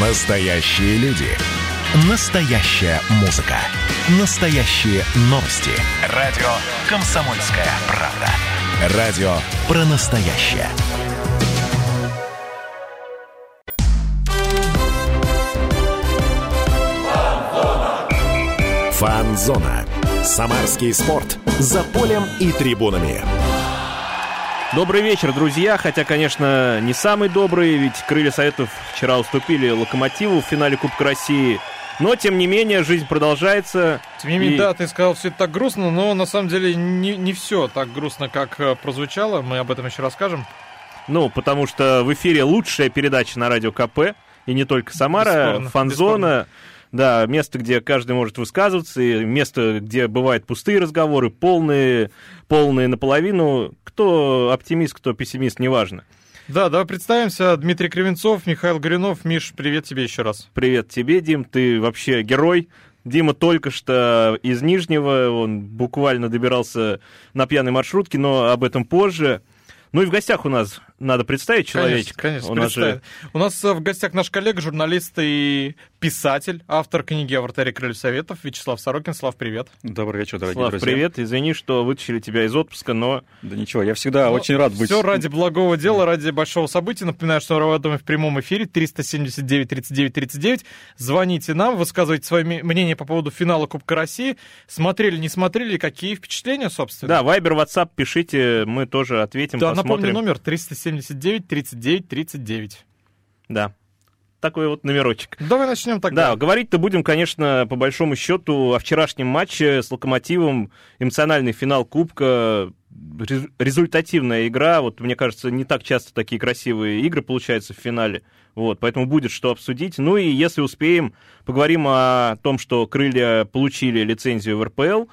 Настоящие люди. Настоящая музыка. Настоящие новости. Радио «Комсомольская правда». Радио про настоящее. Фанзона. Самарский спорт. За полем и трибунами. Добрый вечер, друзья. Хотя, конечно, не самый добрый, ведь крылья Советов вчера уступили Локомотиву в финале Кубка России. Но, тем не менее, жизнь продолжается. Тем не менее, и... да, ты сказал, все это так грустно, но на самом деле не, не все так грустно, как э, прозвучало. Мы об этом еще расскажем. Ну, потому что в эфире лучшая передача на радио КП, и не только Самара, Бесспорно, Фанзона. бесспорно. Да, место, где каждый может высказываться, и место, где бывают пустые разговоры, полные, полные наполовину. Кто оптимист, кто пессимист, неважно. Да, давай представимся. Дмитрий Кривенцов, Михаил Горюнов. Миш, привет тебе еще раз. Привет тебе, Дим, ты вообще герой. Дима только что из Нижнего, он буквально добирался на пьяной маршрутке, но об этом позже. Ну и в гостях у нас надо представить человечка. Конечно, конечно, у нас, же... у нас э, в гостях наш коллега, журналист и писатель, автор книги о вратаре Крыльев Советов Вячеслав Сорокин. Слав, привет. Добрый вечер, дорогие Слав, друзья. привет. Извини, что вытащили тебя из отпуска, но... Да ничего, я всегда но очень рад быть. Все ради благого дела, ради большого события. Напоминаю, что мы в прямом эфире 379 39 39. Звоните нам, высказывайте свои мнения по поводу финала Кубка России. Смотрели, не смотрели, какие впечатления, собственно? Да, Вайбер, WhatsApp пишите, мы тоже ответим, Да, посмотрим. напомню, номер 370 79 39 39. Да. Такой вот номерочек. Давай начнем тогда. Да, говорить-то будем, конечно, по большому счету о вчерашнем матче с Локомотивом. Эмоциональный финал Кубка, результативная игра. Вот, мне кажется, не так часто такие красивые игры получаются в финале. Вот, поэтому будет что обсудить. Ну и если успеем, поговорим о том, что крылья получили лицензию в РПЛ.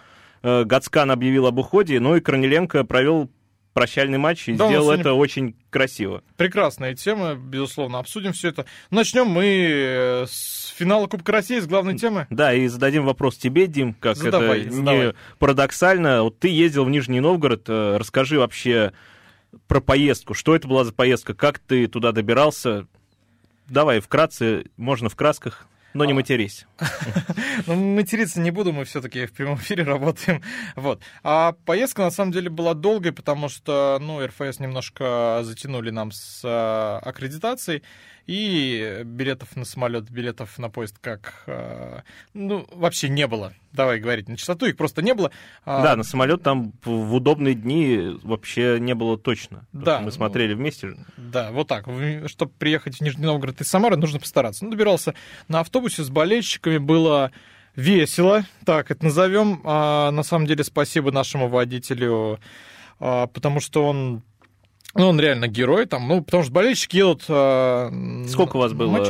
Э, Гацкан объявил об уходе, ну и Корнеленко провел прощальный матч и Да, сделал сегодня- это очень красиво. Прекрасная тема, безусловно, обсудим все это. Начнем мы э, с финала Кубка России, с главной темы. Да, и зададим вопрос тебе, Дим, как Задавай, это задавай. не парадоксально. Вот ты ездил в Нижний Новгород, э, расскажи вообще про поездку. Что это была за поездка, как ты туда добирался? Давай, вкратце, можно в красках, но не А. матерись. Но материться не буду, мы все-таки в прямом эфире работаем. Вот. А поездка на самом деле была долгой, потому что, ну, РФС немножко затянули нам с а, аккредитацией. И билетов на самолет, билетов на поезд как... а, ну, вообще не было. Давай говорить на чистоту, их просто не было. А, Да, на самолет там в удобные дни вообще не было точно. То, Да, Мы ну, смотрели вместе. Да, вот так. Чтобы приехать в Нижний Новгород из Самары, нужно постараться. Ну, добирался на автобусе с болельщиками, было весело, так это назовем. А, на самом деле, спасибо нашему водителю, а, потому что он ну, он реально герой там, ну, потому что болельщики едут... а, Сколько у вас было? матч.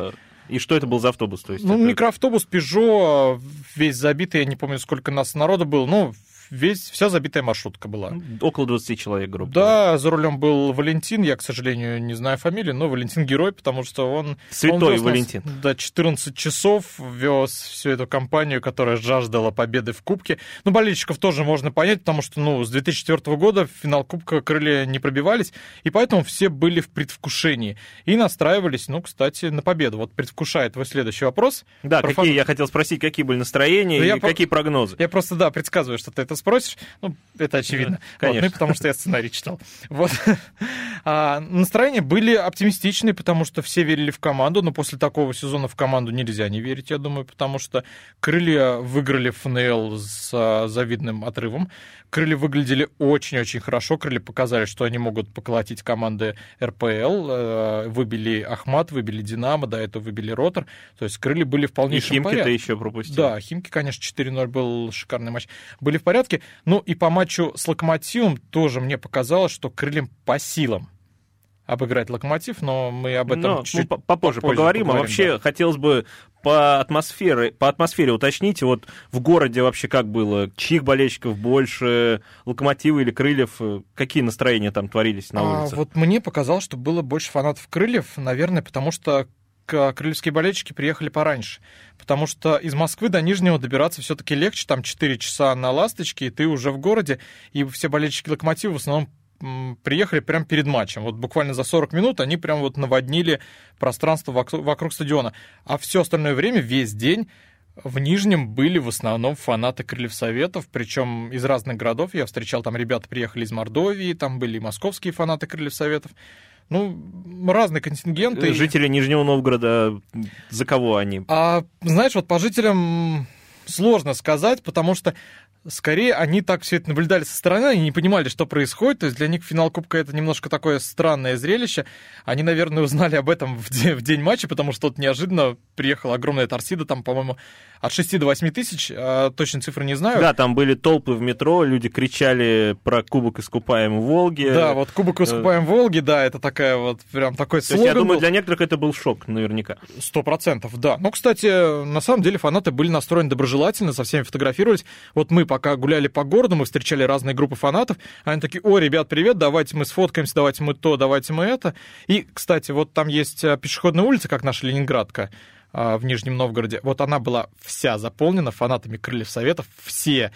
И что это был за автобус? То есть Ну, это- микроавтобус, Peugeot, весь забитый, я не помню, сколько нас народу было, ну, весь, вся забитая маршрутка была. около 20 человек, грубо говоря. Да, за рулем был Валентин, я, к сожалению, не знаю фамилию, но Валентин герой, потому что он... Святой он вез нас, Валентин. Да, 14 часов вез всю эту компанию, которая жаждала победы в Кубке. Ну, болельщиков тоже можно понять, потому что, ну, с 2004 года в финал Кубка крылья не пробивались, и поэтому все были в предвкушении и настраивались, ну, кстати, на победу. Вот предвкушает твой следующий вопрос. Да, Про какие, я хотел спросить, какие были настроения Да и я какие прогнозы? Я просто, да, предсказываю, что ты это спросишь. Ну, это очевидно. Да, Вот, конечно. ну, потому что я сценарий читал. Вот. А, настроения были оптимистичные, потому что все верили в команду, но после такого сезона в команду нельзя не верить, я думаю, потому что крылья выиграли ФНЛ с а, завидным отрывом. Крылья выглядели очень-очень хорошо. Крылья показали, что они могут поколотить команды РПЛ. Э, Выбили Ахмат, выбили Динамо, до этого выбили Ротор. То есть крылья были в И полнейшем Химки порядке. ты еще пропустил. Да, Химки, конечно, 4-0 был шикарный матч. Были в порядке. Ну и по матчу с Локомотивом тоже мне показалось, что крыльям по силам обыграть Локомотив, но мы об этом Но, чуть-чуть ну, по- попозже, поговорим. А вообще да. хотелось бы по атмосфере, по атмосфере уточните, вот в городе вообще как было? Чьих болельщиков больше? Локомотива или Крыльев? Какие настроения там творились на А, улицах? вот мне показалось, что было больше фанатов крыльев, наверное, потому что крыльевские болельщики приехали пораньше. Потому что из Москвы до Нижнего добираться все-таки легче, там 4 часа на ласточке, и ты уже в городе, и все болельщики локомотива в основном приехали прямо перед матчем. Вот буквально за 40 минут они прям вот наводнили пространство вокруг, стадиона. А все остальное время, весь день, в Нижнем были в основном фанаты Крыльев Советов, причем из разных городов. Я встречал, там ребята приехали из Мордовии, там были московские фанаты Крыльев Советов. Ну, разные контингенты. Жители Нижнего Новгорода, за кого они? А, знаешь, вот по жителям сложно сказать, потому что скорее они так все это наблюдали со стороны и не понимали, что происходит. То есть для них финал Кубка это немножко такое странное зрелище. Они, наверное, узнали об этом в день, в день матча, потому что тут неожиданно приехала огромная торсида, там, по-моему, от 6 до 8 тысяч, а, точно цифры не знаю. Да, там были толпы в метро, люди кричали про Кубок искупаем в Волге. Да, вот Кубок искупаем в Волге, да, это такая вот прям такой То есть, я думаю, для некоторых это был шок, наверняка. Сто процентов, да. Ну, кстати, на самом деле фанаты были настроены доброжелательно, со всеми фотографировались. Вот мы пока гуляли по городу, мы встречали разные группы фанатов, они такие, о, ребят, привет, давайте мы сфоткаемся, давайте мы то, давайте мы это. И, кстати, вот там есть э, пешеходная улица, как наша Ленинградка, а, в Нижнем Новгороде. Вот она была вся заполнена фанатами Крыльев Советов, все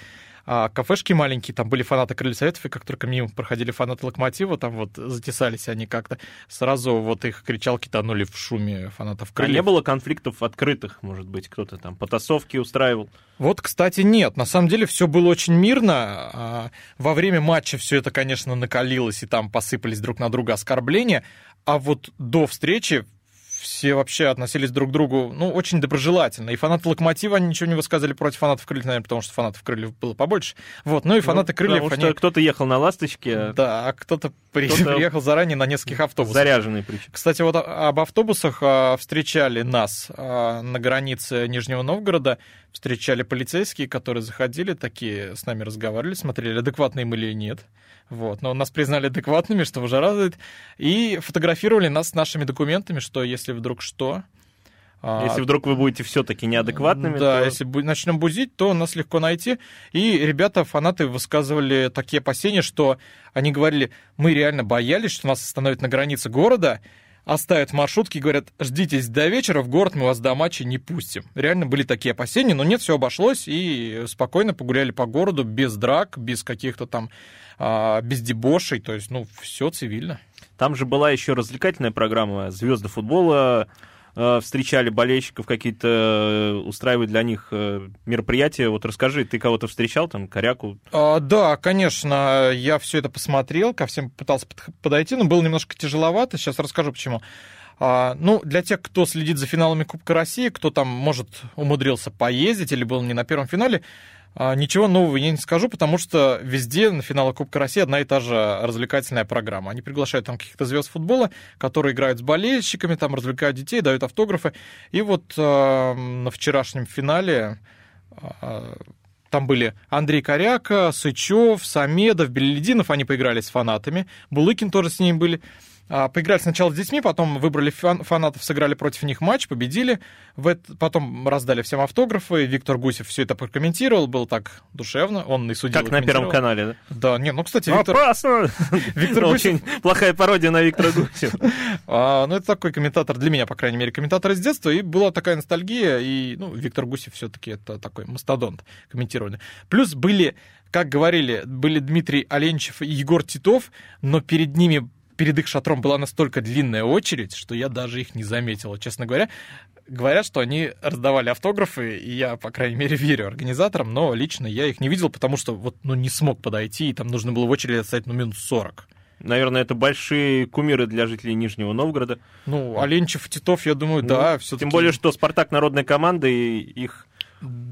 а кафешки маленькие, там были фанаты Крыльев Советов, и как только мимо проходили фанаты Локомотива, там вот затесались они как-то, сразу вот их кричалки тонули в шуме фанатов Крыльев. А не было конфликтов открытых, может быть, кто-то там потасовки устраивал? Вот, кстати, нет. На самом деле все было очень мирно. А, во время матча все это, конечно, накалилось, и там посыпались друг на друга оскорбления. А вот до встречи все вообще относились друг к другу, ну, очень доброжелательно. И фанаты Локомотива ничего не высказали против фанатов Крыльев, наверное, потому что фанатов Крыльев было побольше. Вот, ну и фанаты ну, Крыльев... Потому они... кто-то ехал на «Ласточке». Да, а кто-то, кто приехал заранее на нескольких автобусах. Заряженный причем. Кстати, вот об автобусах а, встречали нас а, на границе Нижнего Новгорода, встречали полицейские, которые заходили, такие с нами разговаривали, смотрели, адекватные мы или нет. Вот. Но нас признали адекватными, что уже радует. И фотографировали нас с нашими документами, что если вдруг что... А, если вдруг вы будете все-таки неадекватными, да, то... если начнем бузить, то нас легко найти. И ребята, фанаты, высказывали такие опасения, что они говорили, мы реально боялись, что нас остановят на границе города, оставят маршрутки и говорят, ждитесь до вечера, в город мы вас до матча не пустим. Реально были такие опасения, но нет, все обошлось, и спокойно погуляли по городу, без драк, без каких-то там без дебошей, то есть, ну, все цивильно. Там же была еще развлекательная программа «Звезды футбола», э, встречали болельщиков, какие-то э, устраивали для них э, мероприятия. Вот расскажи, ты кого-то встречал, там, Коряку? А, да, конечно, я все это посмотрел, ко всем пытался подойти, но было немножко тяжеловато, сейчас расскажу почему. А, ну, для тех, кто следит за финалами Кубка России, кто там, может, умудрился поездить или был не на первом финале, а, ничего нового я не скажу, потому что везде на финалах Кубка России одна и та же развлекательная программа. Они приглашают там каких-то звезд футбола, которые играют с болельщиками, там развлекают детей, дают автографы. И вот э, на вчерашнем финале э, там были Андрей Коряка, Сычев, Самедов, Белелединов, они поиграли с фанатами. Булыкин тоже с ними были. А, поиграли сначала с детьми, потом выбрали фан фанатов, сыграли против них матч, победили. В это, потом раздали всем автографы. Виктор Гусев все это прокомментировал, был так душевно. Он и судил. Как на Первом канале, да? Да, не, ну, кстати, Виктор... Опасно! Виктор Гусев... Очень плохая пародия на Виктора Гусева. а, ну, это такой комментатор, для меня, по крайней мере, комментатор из детства, и была такая ностальгия, и, ну, Виктор Гусев все-таки это такой мастодонт комментированный. Плюс были как говорили, были Дмитрий Оленчев и Егор Титов, но перед ними перед их шатром была настолько длинная очередь, что я даже их не заметил, честно говоря. Говорят, что они раздавали автографы, и я, по крайней мере, верю организаторам, но лично я их не видел, потому что вот, ну, не смог подойти, и там нужно было в очереди стоять, ну, минут 40. Наверное, это большие кумиры для жителей Нижнего Новгорода. Ну, Оленчев, Титов, я думаю, ну, да, все Тем более, что «Спартак» народная команда, и их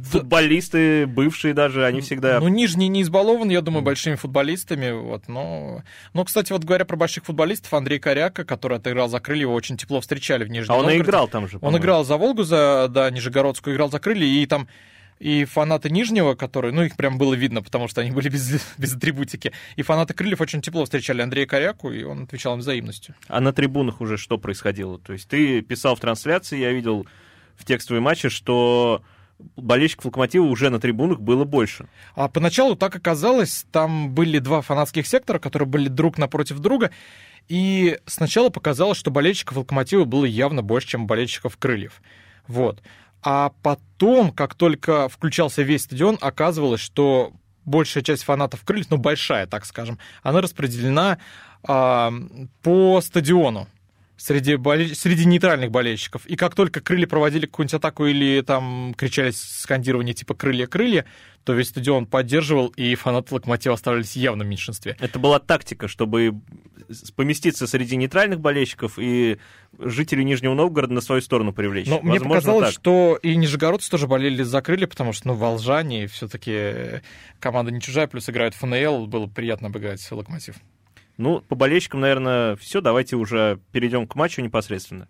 футболисты, бывшие даже, они всегда... Ну, Нижний не избалован, я думаю, большими футболистами, вот, но... Но, кстати, вот говоря про больших футболистов, Андрей Коряка, который отыграл за крылья, его очень тепло встречали в Нижнем А он Новгороде. и играл там же, Он играл за Волгу, за, да, Нижегородскую, играл за крылья, и там и фанаты Нижнего, которые, ну, их прям было видно, потому что они были без, без атрибутики, и фанаты Крыльев очень тепло встречали Андрея Коряку, и он отвечал им взаимностью. А на трибунах уже что происходило? То есть ты писал в трансляции, я видел в текстовой матче, что болельщиков Локомотива уже на трибунах было больше. А поначалу так оказалось, там были два фанатских сектора, которые были друг напротив друга, и сначала показалось, что болельщиков Локомотива было явно больше, чем болельщиков Крыльев. Вот. А потом, как только включался весь стадион, оказывалось, что большая часть фанатов крыльев, ну, большая, так скажем, она распределена а, по стадиону среди, боле... среди нейтральных болельщиков. И как только крылья проводили какую-нибудь атаку или там кричали скандирование типа «крылья-крылья», то весь стадион поддерживал, и фанаты «Локомотива» оставались явно в меньшинстве. Это была тактика, чтобы поместиться среди нейтральных болельщиков и жителей Нижнего Новгорода на свою сторону привлечь. Но мне показалось, так. что и нижегородцы тоже болели за крылья, потому что, ну, волжане все-таки команда не чужая, плюс играют в ФНЛ, было приятно обыграть Локомотив. Ну, по болельщикам, наверное, все. Давайте уже перейдем к матчу непосредственно.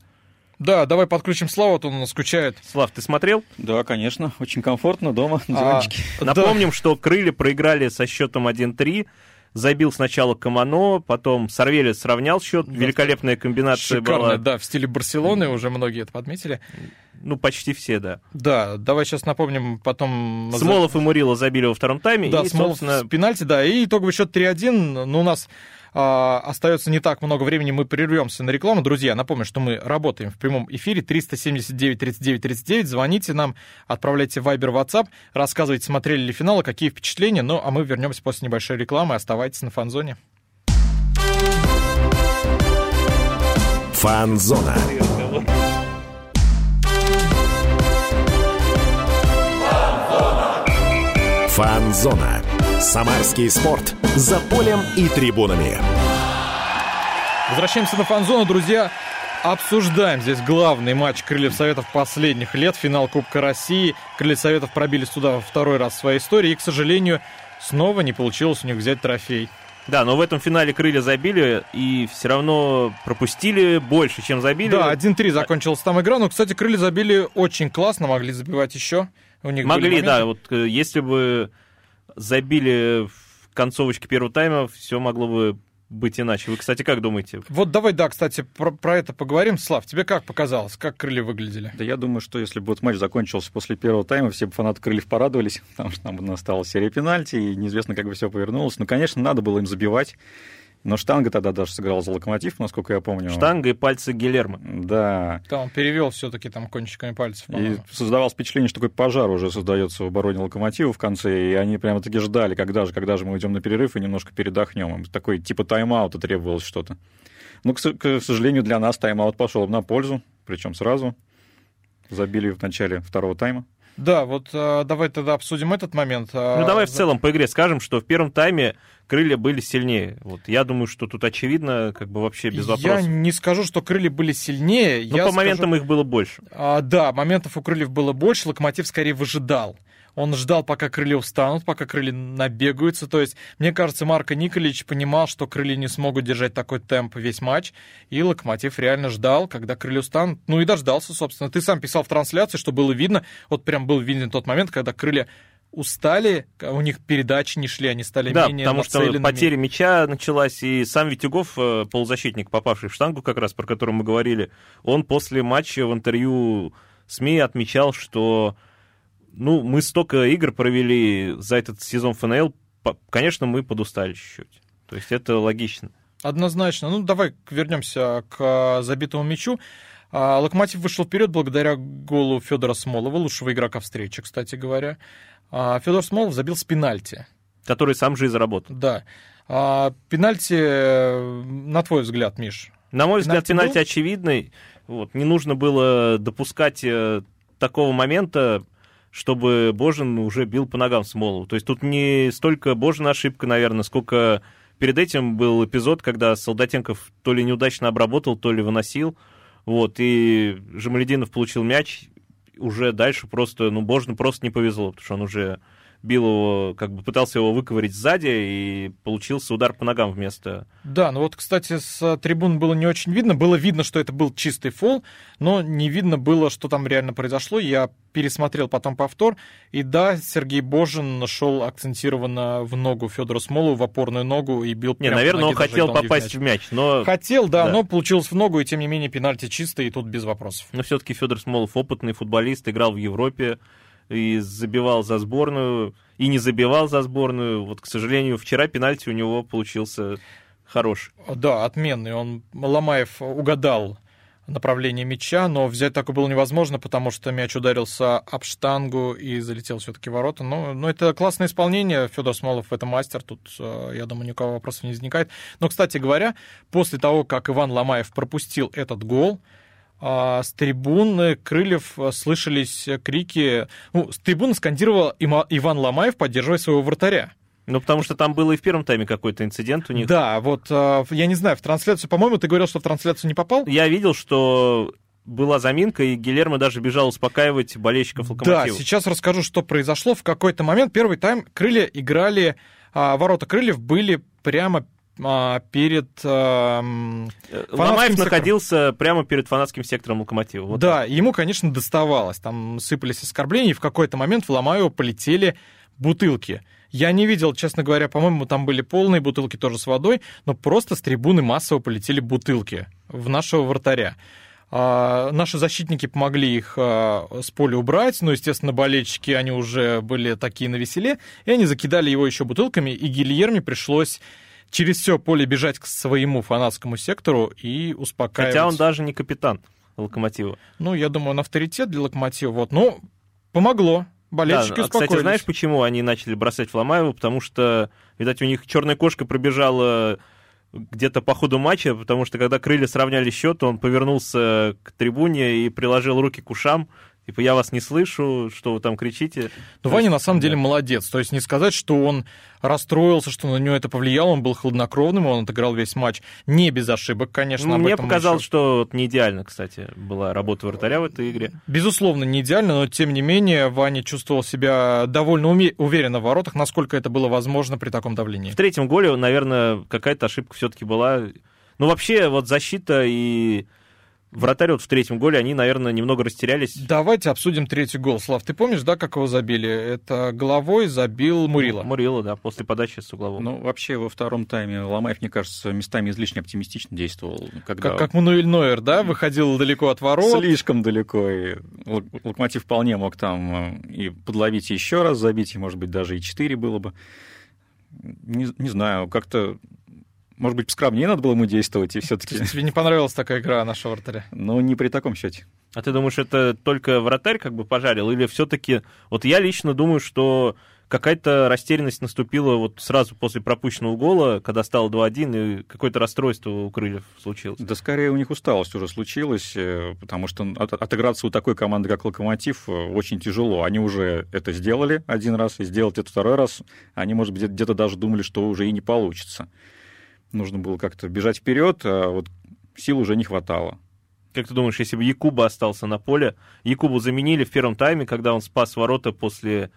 Да, давай подключим Славу, а то он скучает. Слав, ты смотрел? Да, конечно. Очень комфортно дома на диванчике. А, Напомним, да. что крылья проиграли со счетом 1-3. Забил сначала Камано, потом Сорвелец сравнял счет. Да, Великолепная комбинация Шикарная, была. да, в стиле Барселоны, уже многие это подметили. Ну, почти все, да. Да, давай сейчас напомним потом... Смолов и Мурила забили во втором тайме. Да, и, Смолов собственно... с пенальти, да, и итоговый счет 3-1. Ну, у нас остается не так много времени, мы прервемся на рекламу. Друзья, напомню, что мы работаем в прямом эфире 379 39 39. Звоните нам, отправляйте Viber, WhatsApp, рассказывайте, смотрели ли финал, какие впечатления. Ну, а мы вернемся после небольшой рекламы. Оставайтесь на фанзоне. Фанзона. Фанзона. Самарский спорт. За полем и трибунами. Возвращаемся на фан-зону, друзья. Обсуждаем здесь главный матч Крыльев Советов последних лет, финал Кубка России. Крылья Советов пробились туда во второй раз в своей истории, и, к сожалению, снова не получилось у них взять трофей. Да, но в этом финале крылья забили и все равно пропустили больше, чем забили. Да, 1-3 закончилась там игра. Но, кстати, крылья забили очень классно, могли забивать еще. У них могли, да. Вот э, если бы забили в концовочке первого тайма, все могло бы быть иначе. Вы, кстати, как думаете? Вот давай, да, кстати, про, про это поговорим. Слав, тебе как показалось? Как крылья выглядели? Да я думаю, что если бы вот матч закончился после первого тайма, все бы фанаты крыльев порадовались, потому что там настала серия пенальти, и неизвестно, как бы все повернулось. Ну, конечно, надо было им забивать. Но штанга тогда даже сыграл за локомотив, насколько я помню. Штанга и пальцы Гилермо. Да. Да, он перевел все-таки там кончиками пальцев. И создавалось впечатление, что такой пожар уже создается в обороне локомотива в конце, и они прямо таки ждали, когда же, когда же мы уйдем на перерыв и немножко передохнем. Такой типа тайм-аута требовалось что-то. Ну, к, к сожалению, для нас тайм-аут пошел на пользу, причем сразу. Забили в начале второго тайма. Да, вот а, давай тогда обсудим этот момент. А, ну, давай в целом по игре скажем, что в первом тайме крылья были сильнее. Вот я думаю, что тут очевидно, как бы вообще без вопросов. Я не скажу, что крылья были сильнее. Но я по скажу... моментам их было больше. А, да, моментов у крыльев было больше, локомотив скорее выжидал. Он ждал, пока крылья устанут, пока крылья набегаются. То есть, мне кажется, Марко Николич понимал, что крылья не смогут держать такой темп весь матч. И Локомотив реально ждал, когда крылья устанут. Ну и дождался, собственно. Ты сам писал в трансляции, что было видно. Вот прям был виден тот момент, когда крылья устали, у них передачи не шли, они стали да, менее потому что потеря мяча началась, и сам Витюгов, э, полузащитник, попавший в штангу как раз, про который мы говорили, он после матча в интервью СМИ отмечал, что ну, мы столько игр провели за этот сезон ФНЛ, конечно, мы подустали чуть-чуть. То есть это логично. Однозначно. Ну, давай вернемся к а, забитому мячу. А, Локомотив вышел вперед благодаря голу Федора Смолова, лучшего игрока встречи, кстати говоря. А, Федор Смолов забил с пенальти. Который сам же и заработал. Да. Пенальти, э, на твой взгляд, Миш? На мой взгляд, пенальти был? очевидный. Вот, не нужно было допускать э, такого момента, чтобы Божин уже бил по ногам Смолу. То есть тут не столько Божина ошибка, наверное, сколько перед этим был эпизод, когда Солдатенков то ли неудачно обработал, то ли выносил. Вот, и Жамалединов получил мяч, уже дальше просто, ну, Божину просто не повезло, потому что он уже бил его, как бы пытался его выковырить сзади, и получился удар по ногам вместо... Да, ну вот, кстати, с трибун было не очень видно. Было видно, что это был чистый фол, но не видно было, что там реально произошло. Я пересмотрел потом повтор, и да, Сергей Божин шел акцентированно в ногу Федора Смолу, в опорную ногу, и бил Не, наверное, он хотел попасть в мяч. в мяч, но... Хотел, да, да, но получилось в ногу, и тем не менее пенальти чистый, и тут без вопросов. Но все-таки Федор Смолов опытный футболист, играл в Европе, и забивал за сборную, и не забивал за сборную. Вот, к сожалению, вчера пенальти у него получился хороший. Да, отменный. Он, Ломаев угадал направление мяча, но взять такое было невозможно, потому что мяч ударился об штангу и залетел все-таки в ворота. Но, но это классное исполнение. Федор Смолов это мастер. Тут, э, я думаю, никакого вопросов не возникает. Но, кстати говоря, после того, как Иван Ломаев пропустил этот гол, а с трибуны Крыльев слышались крики... Ну, с трибуны скандировал Иван Ломаев, поддерживая своего вратаря. Ну, потому что там был и в первом тайме какой-то инцидент у них. Да, вот, э, я не знаю, в трансляцию, по-моему, ты говорил, что в трансляцию не попал? Я видел, что была заминка, и Гилермо даже бежал успокаивать болельщиков Локомотива. Да, сейчас расскажу, что произошло. В какой-то момент, первый тайм, крылья играли, а, ворота крыльев были прямо а, перед а, Ломаев сектором. находился прямо перед фанатским сектором Локомотива. Вот да, так. ему, конечно, доставалось. Там сыпались оскорбления, и в какой-то момент в Ломаева полетели бутылки. Я не видел, честно говоря, по-моему, там были полные бутылки тоже с водой, но просто с трибуны массово полетели бутылки в нашего вратаря. А, наши защитники помогли их а, с поля убрать, но, естественно, болельщики, они уже были такие на веселе, и они закидали его еще бутылками, и Гильерме пришлось через все поле бежать к своему фанатскому сектору и успокаивать. Хотя он даже не капитан Локомотива. Ну, я думаю, он авторитет для Локомотива. Вот, ну, помогло. Болельщики да, успокоились. Кстати, знаешь, почему они начали бросать Фломаева? Потому что, видать, у них черная кошка пробежала где-то по ходу матча, потому что когда крылья сравняли счет, он повернулся к трибуне и приложил руки к ушам, Типа, я вас не слышу, что вы там кричите. Ну, Ваня на самом да. деле молодец. То есть не сказать, что он расстроился, что на него это повлияло, он был хладнокровным, он отыграл весь матч. Не без ошибок, конечно. Ну, мне показалось, еще... что не идеально, кстати, была работа вратаря в этой игре. Безусловно, не идеально, но тем не менее Ваня чувствовал себя довольно уме... уверенно в воротах, насколько это было возможно при таком давлении. В третьем голе, наверное, какая-то ошибка все-таки была. Ну, вообще, вот защита и Вратарь вот в третьем голе, они, наверное, немного растерялись. Давайте обсудим третий гол. Слав, ты помнишь, да, как его забили? Это головой забил Мурила. Мурила, да, после подачи с углового. Ну, вообще, во втором тайме Ломаев, мне кажется, местами излишне оптимистично действовал. Когда... Как, как Мануэль Нойер, да, выходил далеко от ворот? Слишком далеко. И Локомотив вполне мог там э, и подловить еще раз, забить, и, может быть, даже и четыре было бы. Не, не знаю, как-то может быть, поскромнее надо было ему действовать, и все-таки... Тебе не понравилась такая игра нашего вратаря? Ну, не при таком счете. А ты думаешь, это только вратарь как бы пожарил, или все-таки... Вот я лично думаю, что какая-то растерянность наступила вот сразу после пропущенного гола, когда стало 2-1, и какое-то расстройство у Крыльев случилось. Да скорее у них усталость уже случилась, э, потому что отыграться у такой команды, как Локомотив, э, очень тяжело. Они уже это сделали один раз, и сделать это второй раз, они, может быть, где-то даже думали, что уже и не получится нужно было как-то бежать вперед, а вот сил уже не хватало. Как ты думаешь, если бы Якуба остался на поле, Якубу заменили в первом тайме, когда он спас ворота после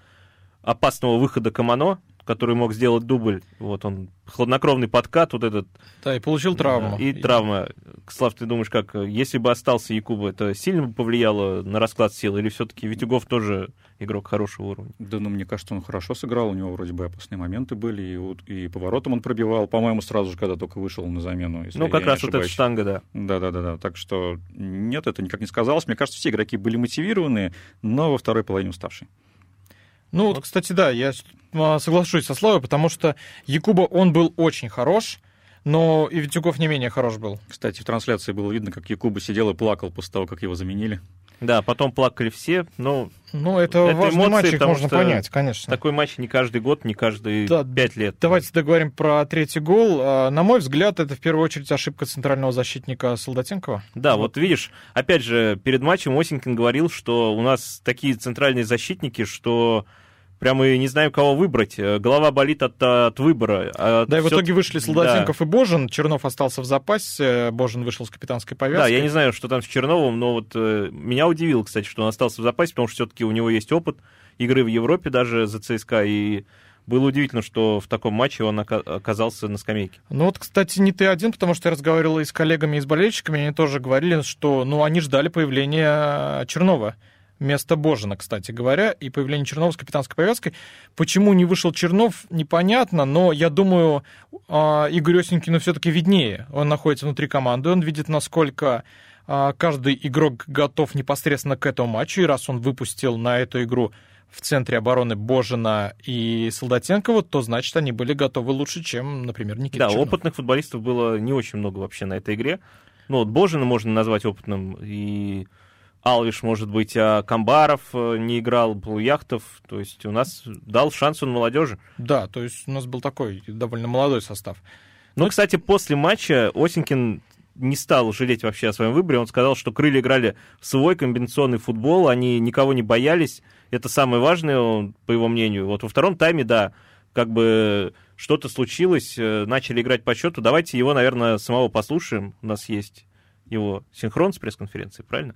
опасного выхода Камано, который мог сделать дубль. Вот он, хладнокровный подкат, вот этот. Да, и получил травму. И, и травма. Слав, ты думаешь, как, если бы остался Якуба, это сильно бы повлияло на расклад сил? Или все-таки Витюгов тоже игрок хорошего уровня? Да, ну, мне кажется, он хорошо сыграл. У него вроде бы опасные моменты были. И, и поворотом он пробивал, по-моему, сразу же, когда только вышел на замену. Ну, как раз вот эта штанга, да. Да-да-да. Так что нет, это никак не сказалось. Мне кажется, все игроки были мотивированы, но во второй половине уставшие. Ну, вот, кстати, да, я а, соглашусь со Славой, потому что Якуба, он был очень хорош, но и Витюков не менее хорош был. Кстати, в трансляции было видно, как Якуба сидел и плакал после того, как его заменили. Да, потом плакали все, но... Ну, это, это важный эмоции, матч, их можно понять, конечно. Такой матч не каждый год, не каждые да, пять лет. Давайте договорим про третий гол. А, на мой взгляд, это в первую очередь ошибка центрального защитника Солдатенкова. Да, вот. вот видишь, опять же, перед матчем Осенькин говорил, что у нас такие центральные защитники, что прямо и не знаю, кого выбрать. Э, голова болит от, от выбора. От да, и в итоге вышли Солдатенков да. и Божин. Чернов остался в запасе, Божин вышел с капитанской повязкой. Да, я не знаю, что там с Черновым, но вот э, меня удивило, кстати, что он остался в запасе, потому что все-таки у него есть опыт игры в Европе даже за ЦСКА, и было удивительно, что в таком матче он оказался на скамейке. Ну вот, кстати, не ты один, потому что я разговаривал и с коллегами, и с болельщиками, они тоже говорили, что ну, они ждали появления Чернова вместо Божина, кстати говоря, и появление Чернова с капитанской повязкой. Почему не вышел Чернов, непонятно, но я думаю, а, Игорь Осенькину все-таки виднее. Он находится внутри команды, он видит, насколько а, каждый игрок готов непосредственно к этому матчу, и раз он выпустил на эту игру в центре обороны Божина и Солдатенкова, то значит они были готовы лучше, чем, например, Никита Да, Чернов. опытных футболистов было не очень много вообще на этой игре. ну, вот Божина можно назвать опытным, и Алвиш, может быть, а Камбаров э, не играл, был Яхтов. То есть у нас дал шанс он молодежи. Да, то есть у нас был такой довольно молодой состав. Ну, кстати, после матча Осенькин не стал жалеть вообще о своем выборе. Он сказал, что крылья играли в свой комбинационный футбол, они никого не боялись. Это самое важное, по его мнению. Вот во втором тайме, да, как бы что-то случилось, э, начали играть по счету. Давайте его, наверное, самого послушаем. У нас есть его синхрон с пресс-конференции, правильно?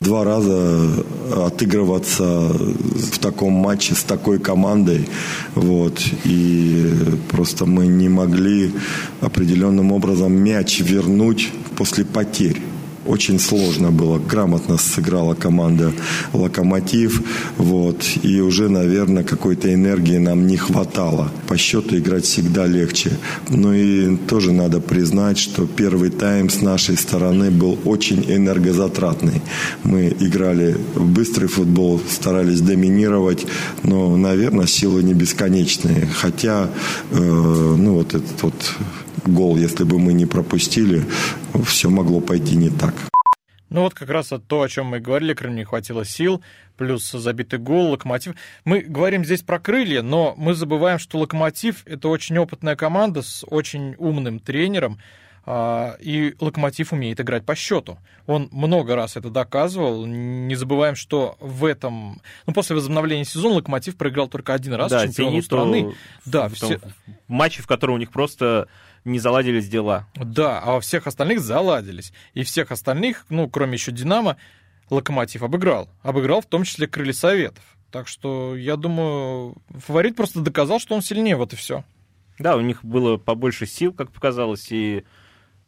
Два раза отыгрываться в таком матче с такой командой, вот, и просто мы не могли определенным образом мяч вернуть после потерь. Очень сложно было, грамотно сыграла команда «Локомотив», вот, и уже, наверное, какой-то энергии нам не хватало. По счету играть всегда легче. Ну и тоже надо признать, что первый тайм с нашей стороны был очень энергозатратный. Мы играли в быстрый футбол, старались доминировать, но, наверное, силы не бесконечные. Хотя, э, ну вот этот вот гол, если бы мы не пропустили, все могло пойти не так. Ну вот как раз то, о чем мы говорили, Крым не хватило сил, плюс забитый гол, Локомотив. Мы говорим здесь про крылья, но мы забываем, что Локомотив — это очень опытная команда с очень умным тренером, а, и Локомотив умеет играть по счету. Он много раз это доказывал. Не забываем, что в этом... Ну, после возобновления сезона Локомотив проиграл только один раз да, чемпиону страны. Да, все... матчи, в котором у них просто не заладились дела. Да, а во всех остальных заладились. И всех остальных, ну, кроме еще «Динамо», Локомотив обыграл. Обыграл в том числе крылья Советов. Так что, я думаю, фаворит просто доказал, что он сильнее, вот и все. Да, у них было побольше сил, как показалось, и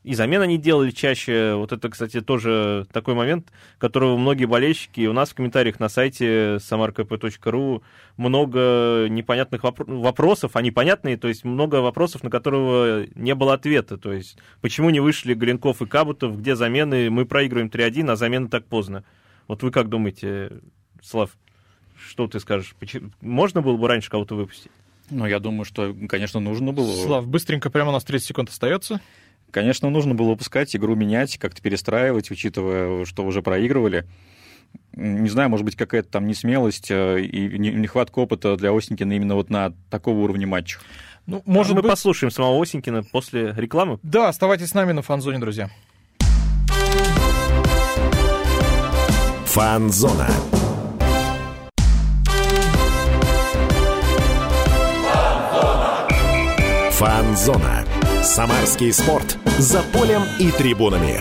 и замен они делали чаще. Вот это, кстати, тоже такой момент, которого многие болельщики, у нас в комментариях на сайте samarkp.ru много непонятных вопро- вопросов, они понятные, то есть много вопросов, на которые не было ответа. То есть почему не вышли Галенков и Кабутов, где замены, мы проигрываем 3-1, а замены так поздно. Вот вы как думаете, Слав, что ты скажешь? Почему? Можно было бы раньше кого-то выпустить? Ну, я думаю, что, конечно, нужно было. Слав, быстренько, прямо у нас 30 секунд остается. Конечно, нужно было выпускать, игру менять, как-то перестраивать, учитывая, что уже проигрывали. Не знаю, может быть, какая-то там несмелость э, и нехватка опыта для Осенькина именно вот на такого уровня матча. Ну, может а мы быть... послушаем самого Осенькина после рекламы? Да, оставайтесь с нами на фан-зоне, друзья. Фан-зона. Фан-зона. Самарский спорт. За полем и трибунами.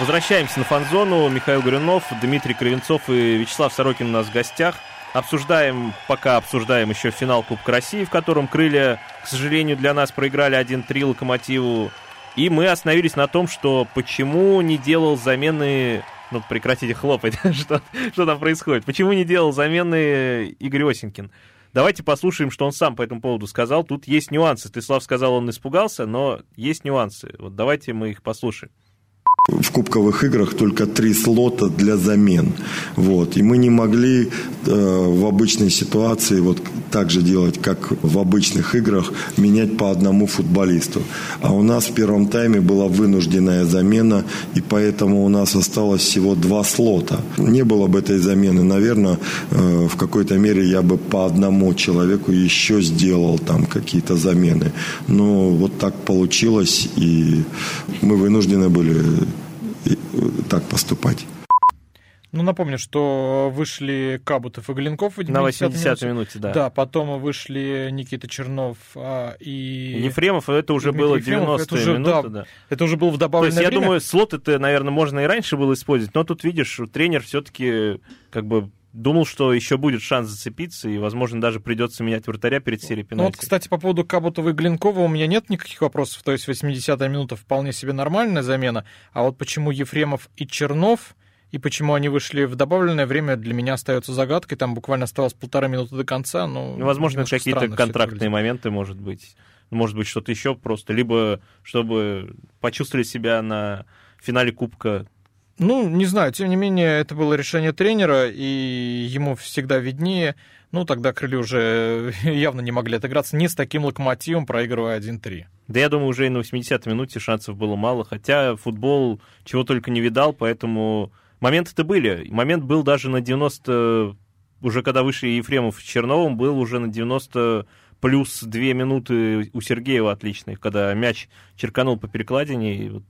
Возвращаемся на фан-зону. Михаил Горюнов, Дмитрий Кривенцов и Вячеслав Сорокин у нас в гостях. Обсуждаем, пока обсуждаем еще финал Кубка России, в котором крылья, к сожалению, для нас проиграли 1-3 Локомотиву. И мы остановились на том, что почему не делал замены... Ну, прекратите хлопать, что, что там происходит. Почему не делал замены Игорь Осенькин? Давайте послушаем, что он сам по этому поводу сказал. Тут есть нюансы. Ты, Слав, сказал, он испугался, но есть нюансы. Вот давайте мы их послушаем в кубковых играх только три слота для замен. Вот. И мы не могли э, в обычной ситуации вот так же делать, как в обычных играх, менять по одному футболисту. А у нас в первом тайме была вынужденная замена, и поэтому у нас осталось всего два слота. Не было бы этой замены, наверное, э, в какой-то мере я бы по одному человеку еще сделал там какие-то замены. Но вот так получилось, и мы вынуждены были так поступать. Ну, напомню, что вышли Кабутов и Галенков в На 80-й минуте, да. Да, потом вышли Никита Чернов а, и... Ефремов, это уже Дмитрий было 90-е минуты, да, да. Это уже было в добавленное То есть, время. я думаю, слот это, наверное, можно и раньше было использовать, но тут, видишь, тренер все-таки как бы думал, что еще будет шанс зацепиться, и, возможно, даже придется менять вратаря перед серией пенальти. Ну вот, кстати, по поводу Кабутова и Глинкова у меня нет никаких вопросов. То есть 80-я минута вполне себе нормальная замена. А вот почему Ефремов и Чернов, и почему они вышли в добавленное время, для меня остается загадкой. Там буквально осталось полтора минуты до конца. Ну, ну возможно, какие-то контрактные моменты, может быть. Может быть, что-то еще просто. Либо чтобы почувствовали себя на финале Кубка ну, не знаю, тем не менее, это было решение тренера, и ему всегда виднее. Ну, тогда крылья уже явно не могли отыграться не с таким локомотивом, проигрывая 1-3. Да я думаю, уже и на 80-й минуте шансов было мало, хотя футбол чего только не видал, поэтому моменты-то были. Момент был даже на 90, уже когда вышли Ефремов с Черновым, был уже на 90 плюс 2 минуты у Сергеева отличных, когда мяч черканул по перекладине, и вот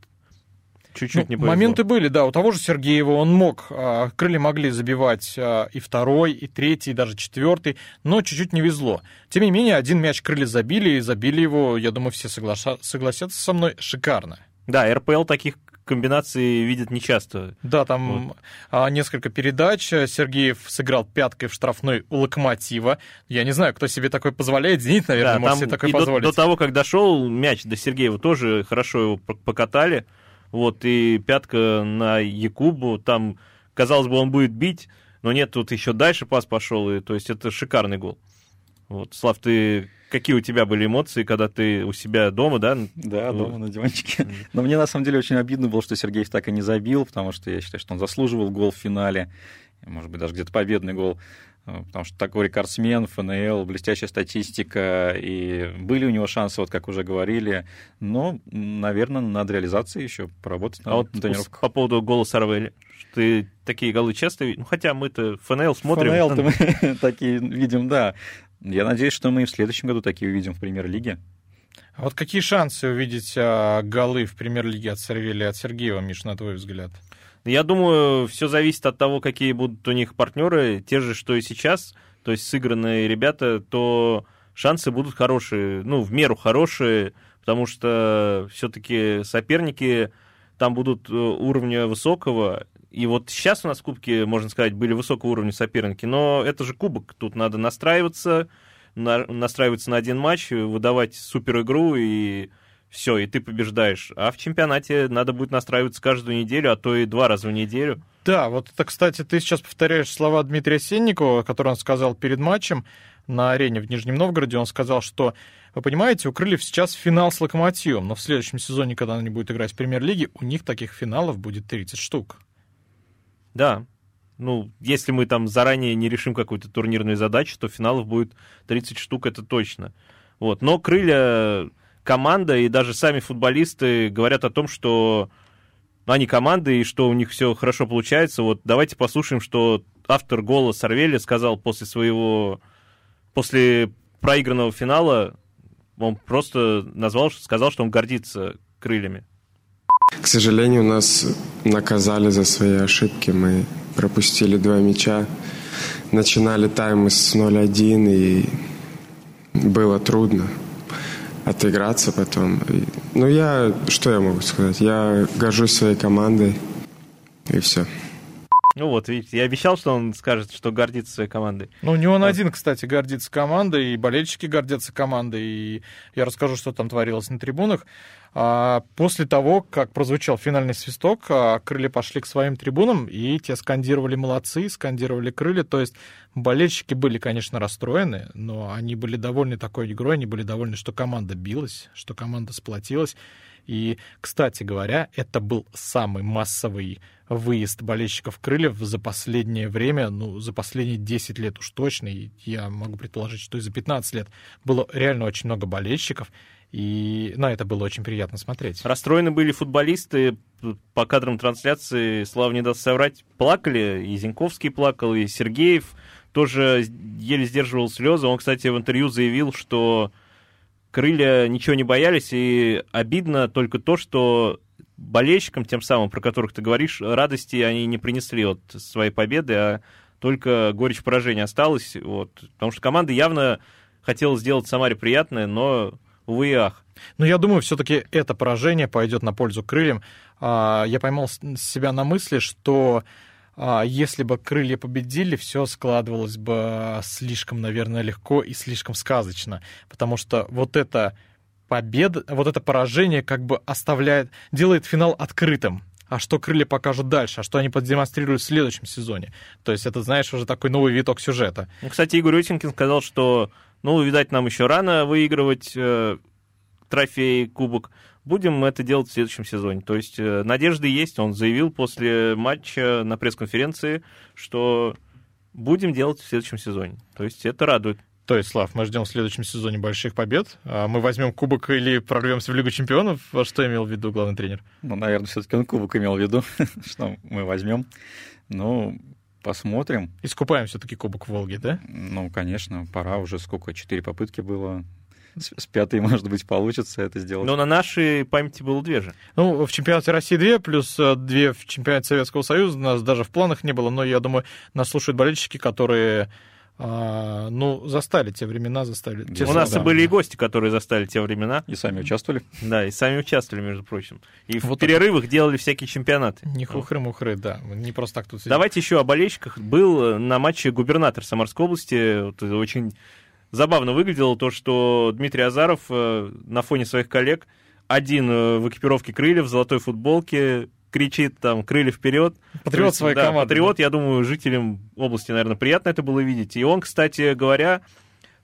чуть-чуть Ну, не повезло. моменты были, да, у того же Сергеева он мог, а, крылья могли забивать а, и второй, и третий, и даже четвертый, но чуть-чуть не везло. Тем не менее, один мяч крылья забили, и забили его, я думаю, все соглаша- согласятся со мной, шикарно. Да, РПЛ таких комбинаций видит нечасто. Да, там а, несколько передач. Сергеев сыграл пяткой в штрафной у Локомотива. Я не знаю, кто себе такой позволяет. Зенит, наверное, Да, может себе такое и до, позволить. до того, как дошел мяч до Сергеева, тоже хорошо его покатали. Вот, и пятка на Якубу, там, казалось бы, он будет бить, но нет, тут еще дальше пас пошел, и, то есть это шикарный гол. Вот, Слав, ты какие у тебя были эмоции, когда ты у себя дома, да? Да, дома на диванчике. Но мне на самом деле очень обидно было, что Сергеев так и не забил, потому что я считаю, что он заслуживал гол в финале, может быть, даже где-то победный гол. Э, Потому что такой рекордсмен, ФНЛ, блестящая статистика, и были у него шансы, вот как уже говорили, но, наверное, над реализацией еще поработать А вот на тренировках. по поводу гола Сарвели, ты такие голы часто видишь? Ну, хотя мы-то ФНЛ смотрим. ФНЛ-то мы такие видим, да. Я надеюсь, что мы и в следующем году такие увидим в премьер-лиге. А вот какие шансы увидеть а, голы в премьер-лиге от Сарвели от Сергеева, Миш, на твой взгляд? Я думаю, все зависит от того, какие будут у них партнеры, те же, что и сейчас, то есть сыгранные ребята, то шансы будут хорошие, ну, в меру хорошие, потому что все-таки соперники там будут э, уровня высокого, и вот сейчас у нас в Кубке, можно сказать, были высокого уровня соперники, но это же Кубок, тут надо настраиваться, на- настраиваться на один матч, выдавать супер игру и все, и ты побеждаешь. А в чемпионате надо будет настраиваться каждую неделю, а то и два раза в неделю. Да, вот это, кстати, ты сейчас повторяешь слова Дмитрия Сенникова, которые он сказал перед матчем на арене в Нижнем Новгороде. Он сказал, что, вы понимаете, у Крыльев сейчас финал с Локомотивом, но в следующем сезоне, когда они будут играть в премьер-лиге, у них таких финалов будет 30 штук. Да. Ну, если мы там заранее не решим какую-то турнирную задачу, то финалов будет 30 штук, это точно. Вот. Но крылья команда и даже сами футболисты говорят о том, что они команда и что у них все хорошо получается. Вот давайте послушаем, что автор гола Сорвели сказал после своего, после проигранного финала, он просто назвал, сказал, что он гордится крыльями. К сожалению, нас наказали за свои ошибки. Мы пропустили два мяча. Начинали тайм с 0-1, и было трудно отыграться потом. Ну, я... Что я могу сказать? Я горжусь своей командой, и все. Ну вот, видите, я обещал, что он скажет, что гордится своей командой. Ну, не он один, кстати, гордится командой, и болельщики гордятся командой, и я расскажу, что там творилось на трибунах. А, после того, как прозвучал финальный свисток, а, крылья пошли к своим трибунам, и те скандировали «молодцы», скандировали «крылья», то есть болельщики были, конечно, расстроены, но они были довольны такой игрой, они были довольны, что команда билась, что команда сплотилась, и, кстати говоря, это был самый массовый выезд болельщиков крыльев за последнее время, ну, за последние 10 лет уж точно, и я могу предположить, что и за 15 лет было реально очень много болельщиков, и на это было очень приятно смотреть. Расстроены были футболисты по кадрам трансляции, Слава не даст соврать, плакали, и Зинковский плакал, и Сергеев тоже еле сдерживал слезы. Он, кстати, в интервью заявил, что крылья ничего не боялись, и обидно только то, что болельщикам, тем самым, про которых ты говоришь, радости они не принесли от своей победы, а только горечь поражения осталась. Вот. Потому что команда явно хотела сделать Самаре приятное, но, увы и ах. Но я думаю, все-таки это поражение пойдет на пользу крыльям. А, Я поймал себя на мысли, что а, если бы крылья победили, все складывалось бы слишком, наверное, легко и слишком сказочно. Потому что вот это победа, вот это поражение как бы оставляет, делает финал открытым. А что крылья покажут дальше, а что они продемонстрируют в следующем сезоне. То есть это, знаешь, уже такой новый виток сюжета. Ну, кстати, Игорь Утинкин сказал, что, ну, видать, нам еще рано выигрывать э, трофей, кубок. Будем это делать в следующем сезоне. То есть э, надежды есть. Он заявил после матча на пресс-конференции, что будем делать в следующем сезоне. То есть это радует. То есть, Слав, мы ждем в следующем сезоне больших побед. А мы возьмем кубок или прорвемся в Лигу чемпионов? Что имел в виду главный тренер? Ну, наверное, все-таки он кубок имел в виду, что мы возьмем. Ну, посмотрим. Искупаем все-таки кубок Волги, да? Ну, конечно, пора уже. Сколько? Четыре попытки было. С, с пятой, может быть, получится это сделать. Но на нашей памяти было две же. Ну, в чемпионате России две, плюс э, две в чемпионате Советского Союза. У нас даже в планах не было, но я думаю, нас слушают болельщики, которые а, ну, застали те времена, застали. Те У нас и были и гости, которые застали те времена. И сами участвовали. Да, и сами участвовали, между прочим. И в Вот перерывах делали всякие чемпионаты. Не хухры-мухры, да. Не просто так тут сидим. Давайте еще о болельщиках. Был на матче губернатор Самарской области. Вот это очень забавно выглядело то, что Дмитрий Азаров э, на фоне своих коллег один э, в экипировке крыльев, в золотой футболке, кричит там «крылья вперед». Патриот есть, своей да, команды. Патриот, я думаю, жителям области, наверное, приятно это было видеть. И он, кстати говоря,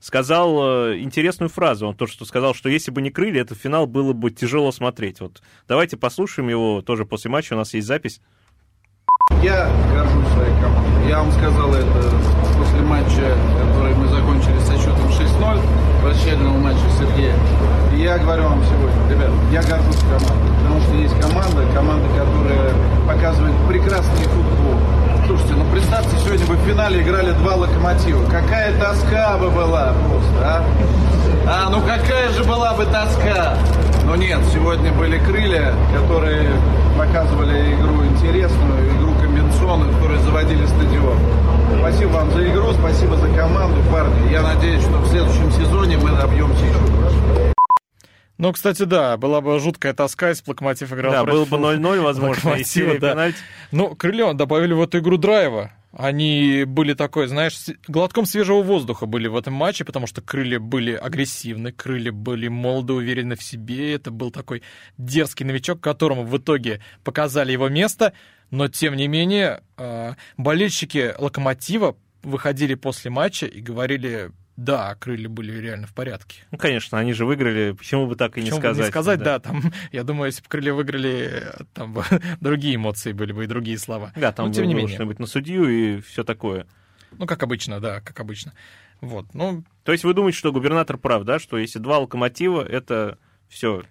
сказал э, интересную фразу. Он то, что сказал, что если бы не крылья, этот финал было бы тяжело смотреть. Вот давайте послушаем его тоже после матча. У нас есть запись. Я горжусь своей командой. Я вам сказал это после матча, который мы закончили со счетом 6-0, прощального матча Сергея. И я говорю вам сегодня, ребят, я горжусь командой, потому что есть команда, команда, которая показывает прекрасный футбол. Слушайте, ну представьте, сегодня бы в финале играли два локомотива. Какая тоска бы была просто, а? А, ну какая же была бы тоска? Но нет, сегодня были крылья, которые показывали игру интересную, игру комбинационную, которые заводили стадион. Спасибо вам за игру, спасибо за команду, парни. Я надеюсь, что в следующем сезоне мы добьемся еще. Ну, кстати, да, была бы жуткая тоска, если бы Локомотив играл да, было против бы 0-0, возможно, и серия да. пенальти. Ну, крылья добавили в эту игру драйва. Они были такой, знаешь, глотком свежего воздуха были в этом матче, потому что крылья были агрессивны, крылья были молоды, уверены в себе. Это был такой дерзкий новичок, которому в итоге показали его место. Но, тем не менее, э, болельщики Локомотива выходили после матча и говорили, да, крылья были реально в порядке. Ну, конечно, они же выиграли, почему бы так и не Почему бы сказать. не сказать, да. там, я думаю, если бы крылья выиграли, там бы другие эмоции были бы и другие слова. Да, там Но, тем не менее. что-нибудь на судью и все такое. Ну, как обычно, да, как обычно. Вот, ну, То есть вы думаете, что губернатор прав, да, что если два локомотива, это все,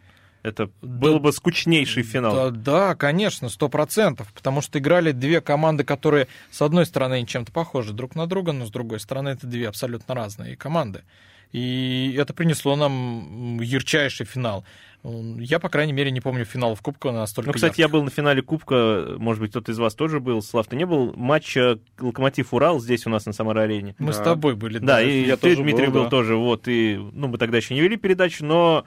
это был бы скучнейший финал. Да, да, конечно, сто процентов, потому что играли две команды, которые, с одной стороны, чем-то похожи друг на друга, но с другой стороны, это две абсолютно разные команды. И это принесло нам ярчайший финал. Я, по крайней мере, не помню финала в Кубке настолько Ну, кстати, я ярких. был на финале Кубка, может быть, кто-то из вас тоже был. Слав, ты не был? Матч Локомотив-Урал здесь у нас на Самара-арене. Мы с Да. тобой были. Да, и я ты, тоже Дмитрий, был, был да. тоже. Вот, и, ну, мы тогда еще не вели передачу, но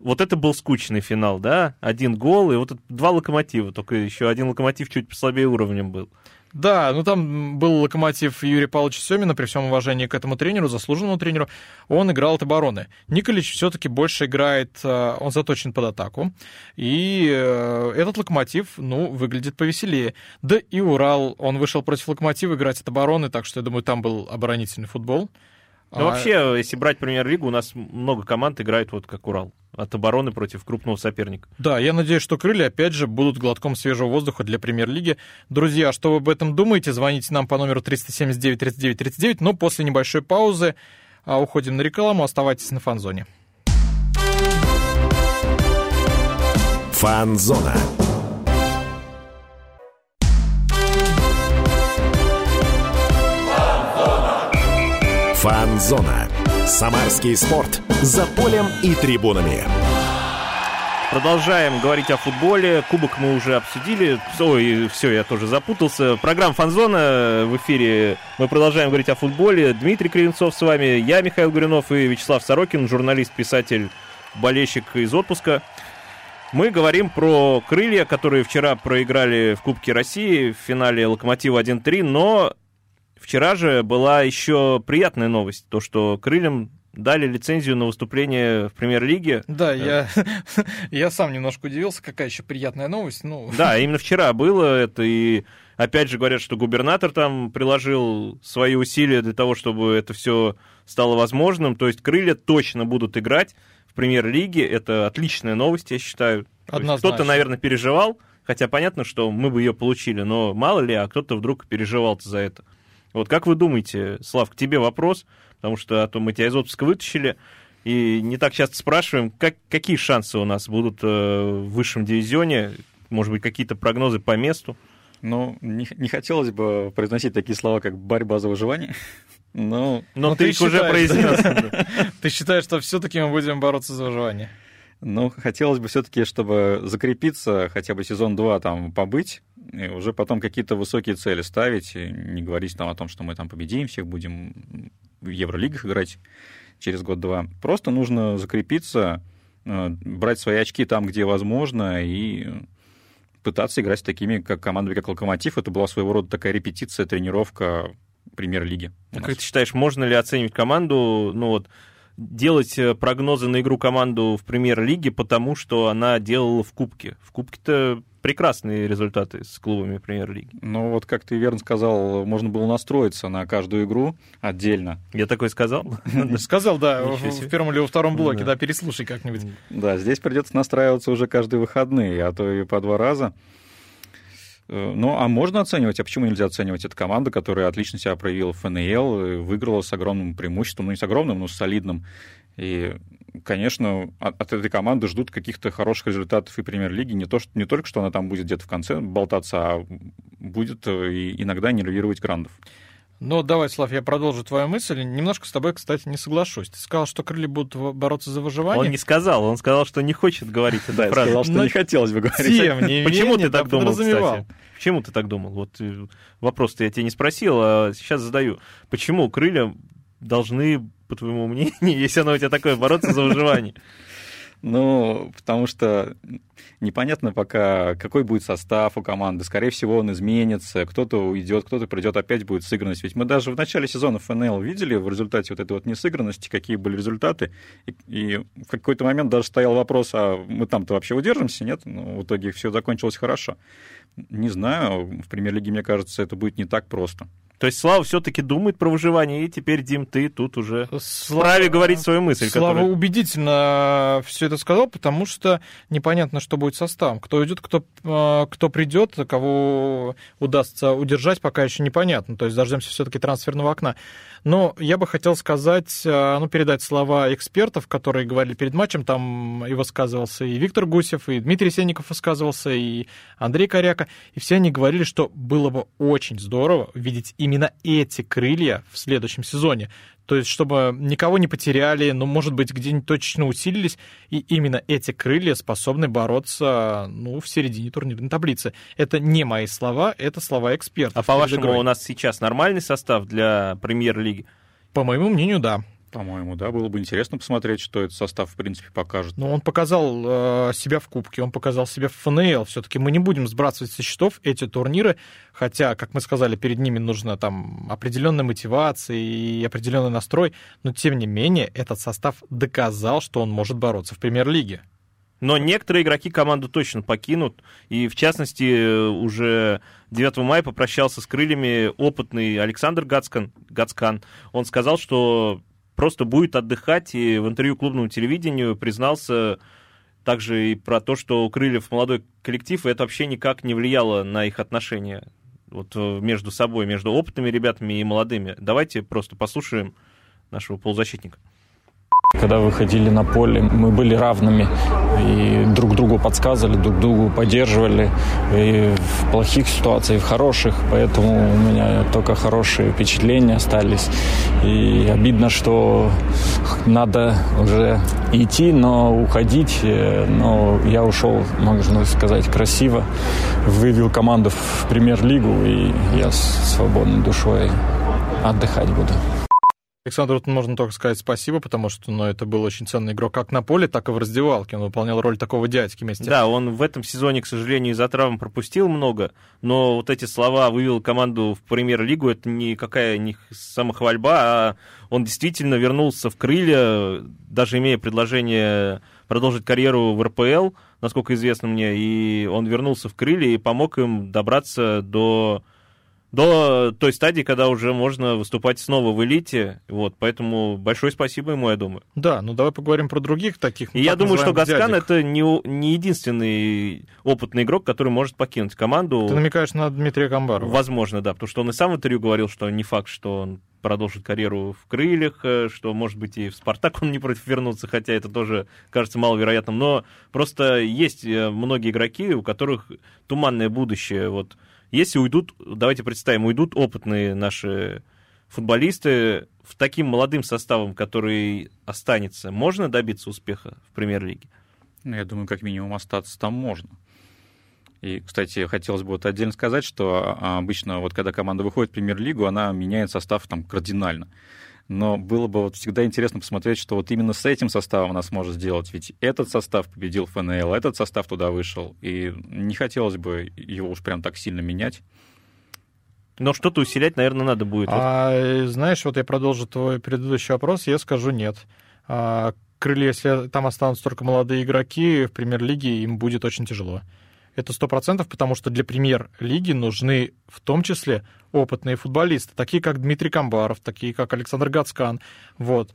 вот это был скучный финал, да? Один гол, и вот два локомотива, только еще один локомотив чуть послабее уровнем был. Да, ну там был локомотив Юрия Павловича Семина, при всем уважении к этому тренеру, заслуженному тренеру, он играл от обороны. Николич все-таки больше играет, э, он заточен под атаку, и э, этот локомотив, ну, выглядит повеселее. Да и Урал, он вышел против локомотива играть от обороны, так что я думаю, там был оборонительный футбол. Ну, А, вообще, если брать премьер-лигу, у нас много команд играет вот как Урал. От обороны против крупного соперника. Да, я надеюсь, что крылья, опять же, будут глотком свежего воздуха для премьер-лиги. Друзья, что вы об этом думаете? Звоните нам по номеру 379 39 39, но после небольшой паузы а, уходим на рекламу. Оставайтесь на фанзоне. Фанзона. Фанзона. Самарский спорт. За полем и трибунами. Продолжаем говорить о футболе. Кубок мы уже обсудили. Ой, все, я тоже запутался. Программа Фанзона в эфире. Мы продолжаем говорить о футболе. Дмитрий Кривенцов с вами, я Михаил Гуринов и Вячеслав Сорокин, журналист, писатель, болельщик из отпуска. Мы говорим про крылья, которые вчера проиграли в Кубке России в финале Локомотива 1-3, но вчера же была еще приятная новость, то, что крыльям дали лицензию на выступление в премьер-лиге. Да, я, я сам немножко удивился, какая еще приятная новость. Ну, Да, именно вчера было это, и опять же говорят, что губернатор там приложил свои усилия для того, чтобы это все стало возможным. То есть крылья точно будут играть в премьер-лиге. Это отличная новость, я считаю. Кто-то, наверное, переживал, хотя понятно, что мы бы ее получили, но мало ли, а кто-то вдруг переживал за это. Вот как вы думаете, Слав, к тебе вопрос, потому что а то мы тебя из отпуска вытащили, и не так часто спрашиваем, как, какие шансы у нас будут э, в высшем дивизионе, может быть, какие-то прогнозы по месту. Ну, не, не хотелось бы произносить такие слова, как борьба за выживание. Но, но, но ты, ты их уже произнес. Ты считаешь, что все-таки мы будем бороться за выживание? Ну, хотелось бы все-таки, чтобы закрепиться, хотя бы сезон 2 там побыть, и уже потом какие-то высокие цели ставить, и не говорить там о том, что мы там победим всех, будем в Евролигах играть через год-два. Просто нужно закрепиться, э, брать свои очки там, где возможно, и пытаться играть с такими, как командами, как Локомотив. Это была своего рода такая репетиция, тренировка премьер-лиги. А как ты считаешь, можно ли оценивать команду, ну вот, делать э, прогнозы на игру команду в премьер-лиге, потому что она делала в Кубке? В Кубке-то прекрасные результаты с клубами премьер-лиги. Ну вот, как ты верно сказал, можно было настроиться на каждую игру отдельно. Я такой сказал? Сказал, да, в первом или во втором блоке, да, переслушай как-нибудь. Да, здесь придется настраиваться уже каждые выходные, а то и по два раза. Э, ну, а можно оценивать, а почему нельзя оценивать? Это команда, которая отлично себя проявила в ФНЛ, выиграла с огромным преимуществом, ну не с огромным, но с солидным. И, конечно, от, от этой команды ждут каких-то хороших результатов и премьер-лиги. Не, то, что, не только, что она там будет где-то в конце болтаться, а будет э, иногда нервировать грандов. Ну, давай, Слав, я продолжу твою мысль. Немножко с тобой, кстати, не соглашусь. Ты сказал, что крылья будут бороться за выживание. Он не сказал, он сказал, что не хочет говорить эту да, сказал, что не хотелось бы говорить. Тем не Почему ты так думал, кстати? Почему ты так думал? Вот э, вопрос-то я тебе не спросил, а сейчас задаю. Почему крылья должны, по твоему мнению, если оно у тебя такое, бороться за выживание? Ну, потому что непонятно пока, какой будет состав у команды. Скорее всего, он изменится, кто-то уйдет, кто-то придет, опять будет сыгранность. Ведь мы даже в начале сезона ФНЛ видели в результате вот этой вот несыгранности, какие были результаты. И, и в какой-то момент даже стоял вопрос, а мы там-то вообще удержимся, нет? Ну, в итоге все закончилось хорошо. Не знаю, в премьер-лиге, мне кажется, это будет не так просто. То есть Слава все-таки думает про выживание, и теперь, Дим, ты тут уже Слава, вправе говорить свою мысль. Слава которая... убедительно все это сказал, потому что непонятно, что будет составом. Кто идет, кто, а, кто придет, кого удастся удержать, пока еще непонятно. То есть дождемся все-таки трансферного окна. Но я бы хотел сказать, а, ну, передать слова экспертов, которые говорили перед матчем. Там и высказывался и Виктор Гусев, и Дмитрий Сенников высказывался, и Андрей Коряка. И все они говорили, что было бы очень здорово видеть именно именно эти крылья в следующем сезоне. То есть, чтобы никого не потеряли, но, может быть, где-нибудь точечно усилились, и именно эти крылья способны бороться ну, в середине турнирной таблицы. Это не мои слова, это слова экспертов. А по-вашему, у нас сейчас нормальный состав для премьер-лиги? По моему мнению, да. По-моему, да, было бы интересно посмотреть, что этот состав, в принципе, покажет. Ну, он показал э, себя в Кубке, он показал себя в ФНЛ. Все-таки мы не будем сбрасывать со счетов эти турниры, хотя, как мы сказали, перед ними нужна там определенная мотивация и определенный настрой, но, тем не менее, этот состав доказал, что он может бороться в премьер-лиге. Но некоторые игроки команду точно покинут. И, в частности, уже 9 мая попрощался с крыльями опытный Александр Гацкан. Гацкан. Он сказал, что просто будет отдыхать, и в интервью клубному телевидению признался также и про то, что у Крыльев молодой коллектив, и это вообще никак не влияло на их отношения вот э, между собой, между опытными ребятами и молодыми. Давайте просто послушаем нашего полузащитника. Когда выходили на поле, мы были равными и друг другу подсказывали, друг другу поддерживали и в плохих ситуациях, и в хороших, поэтому у меня только хорошие впечатления остались. И обидно, что надо уже идти, но уходить, но я ушел, можно сказать, красиво, вывел команду в премьер-лигу, и я с свободной душой отдыхать буду. Александру можно только сказать спасибо, потому что ну, это был очень ценный игрок как на поле, так и в раздевалке. Он выполнял роль такого дядьки вместе. Да, он в этом сезоне, к сожалению, из-за травм пропустил много, но вот эти слова «вывел команду в премьер-лигу» — это никакая не самохвальба, а он действительно вернулся в крылья, даже имея предложение продолжить карьеру в РПЛ, насколько известно мне, и он вернулся в крылья и помог им добраться до до той стадии, когда уже можно выступать снова в элите. Вот, поэтому большое спасибо ему, я думаю. Да, ну давай поговорим про других таких. И я думаю, что Гаскан это не, не единственный опытный игрок, который может покинуть команду. Ты намекаешь на Дмитрия Камбарова? Возможно, да, потому что он и сам в интервью говорил, что не факт, что он продолжит карьеру в крыльях, э, что, может быть, и в «Спартак» он не против вернуться, хотя это тоже кажется маловероятным. Но просто есть э, многие игроки, у которых туманное будущее. Вот если уйдут, давайте представим, уйдут опытные наши футболисты в таким молодым составом, который останется, можно добиться успеха в премьер-лиге? Ну, я думаю, как минимум остаться там можно. И, кстати, хотелось бы вот отдельно сказать, что а, обычно вот когда команда выходит в премьер-лигу, она меняет состав там кардинально но было бы вот всегда интересно посмотреть, что вот именно с этим составом она сможет сделать. Ведь этот состав победил ФНЛ, этот состав туда вышел, и не хотелось бы его уж прям так сильно менять. Но что-то усилять, наверное, надо будет. А, знаешь, вот я продолжу твой предыдущий вопрос, я скажу нет. А, крылья, если там останутся только молодые игроки в премьер-лиге, им будет очень тяжело. Это сто процентов, потому что для премьер-лиги нужны в том числе опытные футболисты, такие как Дмитрий Камбаров, такие как Александр Гацкан. Вот.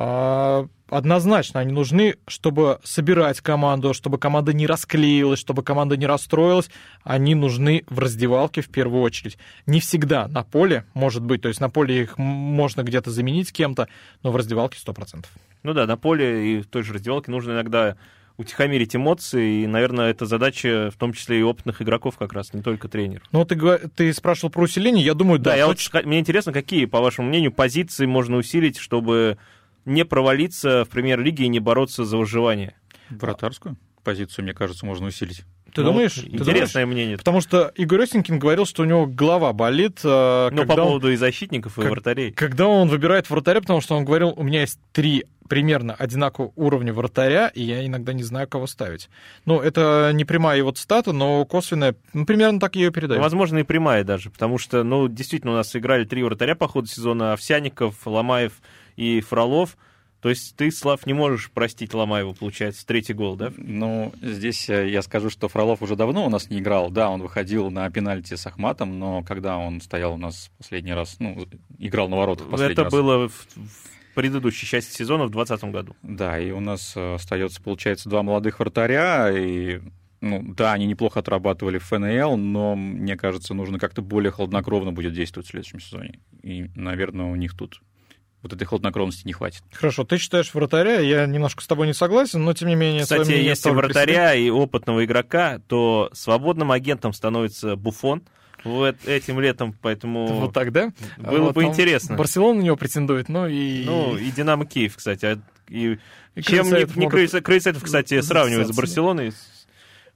А, однозначно они нужны, чтобы собирать команду, чтобы команда не расклеилась, чтобы команда не расстроилась. Они нужны в раздевалке в первую очередь. Не всегда на поле, может быть, то есть на поле их можно где-то заменить кем-то, но в раздевалке 100%. Ну да, на поле и в той же раздевалке нужно иногда утихомирить эмоции, и, наверное, это задача в том числе и опытных игроков как раз, не только тренер. Ну, ты, ты спрашивал про усиление, я думаю, да. Да, я вот, мне интересно, какие, по вашему мнению, позиции можно усилить, чтобы не провалиться в премьер-лиге и не бороться за выживание? Вратарскую позицию, мне кажется, можно усилить. Ты ну, думаешь? Интересное ты думаешь? мнение. Потому что Игорь Осенькин говорил, что у него голова болит. Ну, по поводу он, и защитников, и как, вратарей. Когда он выбирает вратаря, потому что он говорил, у меня есть три примерно одинакового уровня вратаря, и я иногда не знаю, кого ставить. Ну, это не прямая его цитата, но косвенная, ну, примерно так ее передаю. Возможно, и прямая даже, потому что, ну, действительно, у нас играли три вратаря по ходу сезона, Овсяников, Ломаев и Фролов. То есть ты, Слав, не можешь простить Ломаева, получается, третий гол, да? Ну, здесь э, я скажу, что Фролов уже давно у нас не играл. Да, он выходил на пенальти с Ахматом, но когда он стоял у нас последний раз, ну, играл на воротах последний Это раз. было в, в предыдущей части сезона в 2020 году. Да, и у нас э, остается, получается, два молодых вратаря, и ну, да, они неплохо отрабатывали в ФНЛ, но, мне кажется, нужно как-то более хладнокровно будет действовать в следующем сезоне. И, наверное, у них тут вот этой хладнокровности не хватит. Хорошо, ты считаешь вратаря, я немножко с тобой не согласен, но тем не менее... Кстати, если вратаря и опытного игрока, то свободным агентом становится Буфон, вот этим летом, поэтому... Вот так, да? Было вот бы интересно. Барселона на него претендует, ну и... Ну, и Динамо Киев, кстати. А, и, и чем не, не могут... Крейсетов, кстати, сравнивают с Барселоной,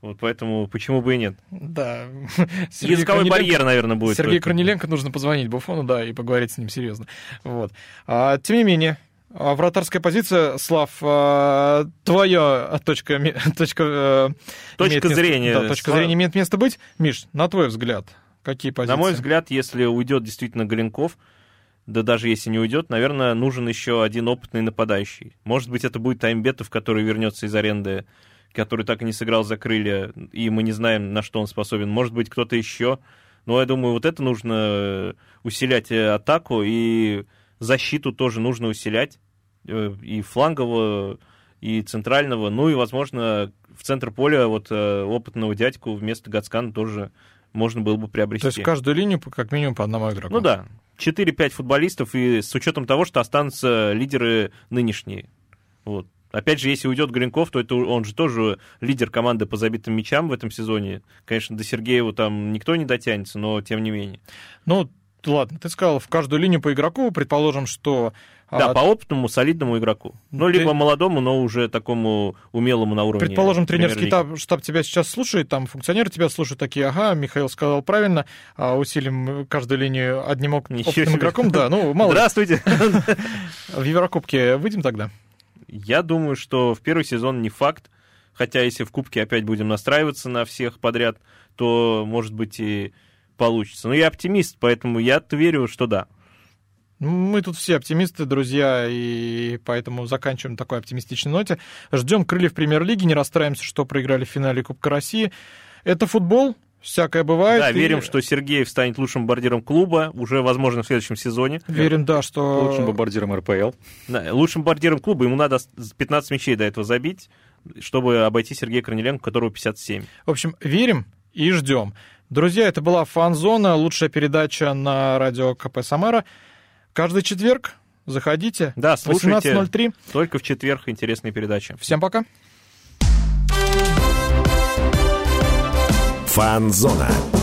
вот поэтому почему бы и нет? Да. Языковой барьер, наверное, будет. Сергею Корнеленко нужно позвонить Буфону, да, и поговорить с ним серьезно. Вот. А, тем не менее, а, вратарская позиция, Слав, а, твоя точка, точка, точка зрения. Место, да, точка Слав... зрения имеет место быть. Миш, на твой взгляд, какие позиции? На мой взгляд, если уйдет действительно Голенков, да даже если не уйдет, наверное, нужен еще один опытный нападающий. Может быть, это будет Таймбетов, который вернется из аренды который так и не сыграл за крылья, и мы не знаем, на что он способен. Может быть, кто-то еще. Но я думаю, вот это нужно э, усилять э, атаку, и защиту тоже нужно усилять, э, и флангового, и центрального. Ну и, возможно, в центр поля вот опытного дядьку вместо Гацкана тоже можно было бы приобрести. То есть в каждую линию как минимум по одному игроку? Ну да, 4-5 футболистов, и с учетом того, что останутся лидеры нынешние. Вот. Опять же, если уйдет Гринков, то это он же тоже лидер команды по забитым мячам в этом сезоне. Конечно, до Сергеева там никто не дотянется, но тем не менее. Ну, ладно, ты сказал, в каждую линию по игроку, предположим, что... Да, а... по опытному, солидному игроку. Ну, ты... либо молодому, но уже такому умелому на уровне. Предположим, тренерский штаб, штаб тебя сейчас слушает, там функционеры тебя слушают, такие, ага, Михаил сказал правильно, а усилим каждую линию одним опытным игроком. Да, ну, мало Здравствуйте. В Еврокубке выйдем тогда? Я думаю, что в первый сезон не факт, хотя если в Кубке опять будем настраиваться на всех подряд, то, может быть, и получится. Но я оптимист, поэтому я верю, что да. Мы тут все оптимисты, друзья, и поэтому заканчиваем такой оптимистичной ноте. Ждем крыльев премьер-лиги, не расстраиваемся, что проиграли в финале Кубка России. Это футбол, всякое бывает. Да, и верим, что Сергеев станет лучшим бомбардиром клуба, уже, возможно, в следующем сезоне. Верим, да, что... Лучшим бомбардиром РПЛ. Да, лучшим бомбардиром клуба ему надо 15 мячей до этого забить, чтобы обойти Сергея Корнеленко, которого 57. В общем, верим и ждем. Друзья, это была «Фан-зона», лучшая передача на радио КП «Самара». Каждый четверг заходите. Да, слушайте. 18.03. Только в четверг интересные передачи. Всем пока. Фанзона.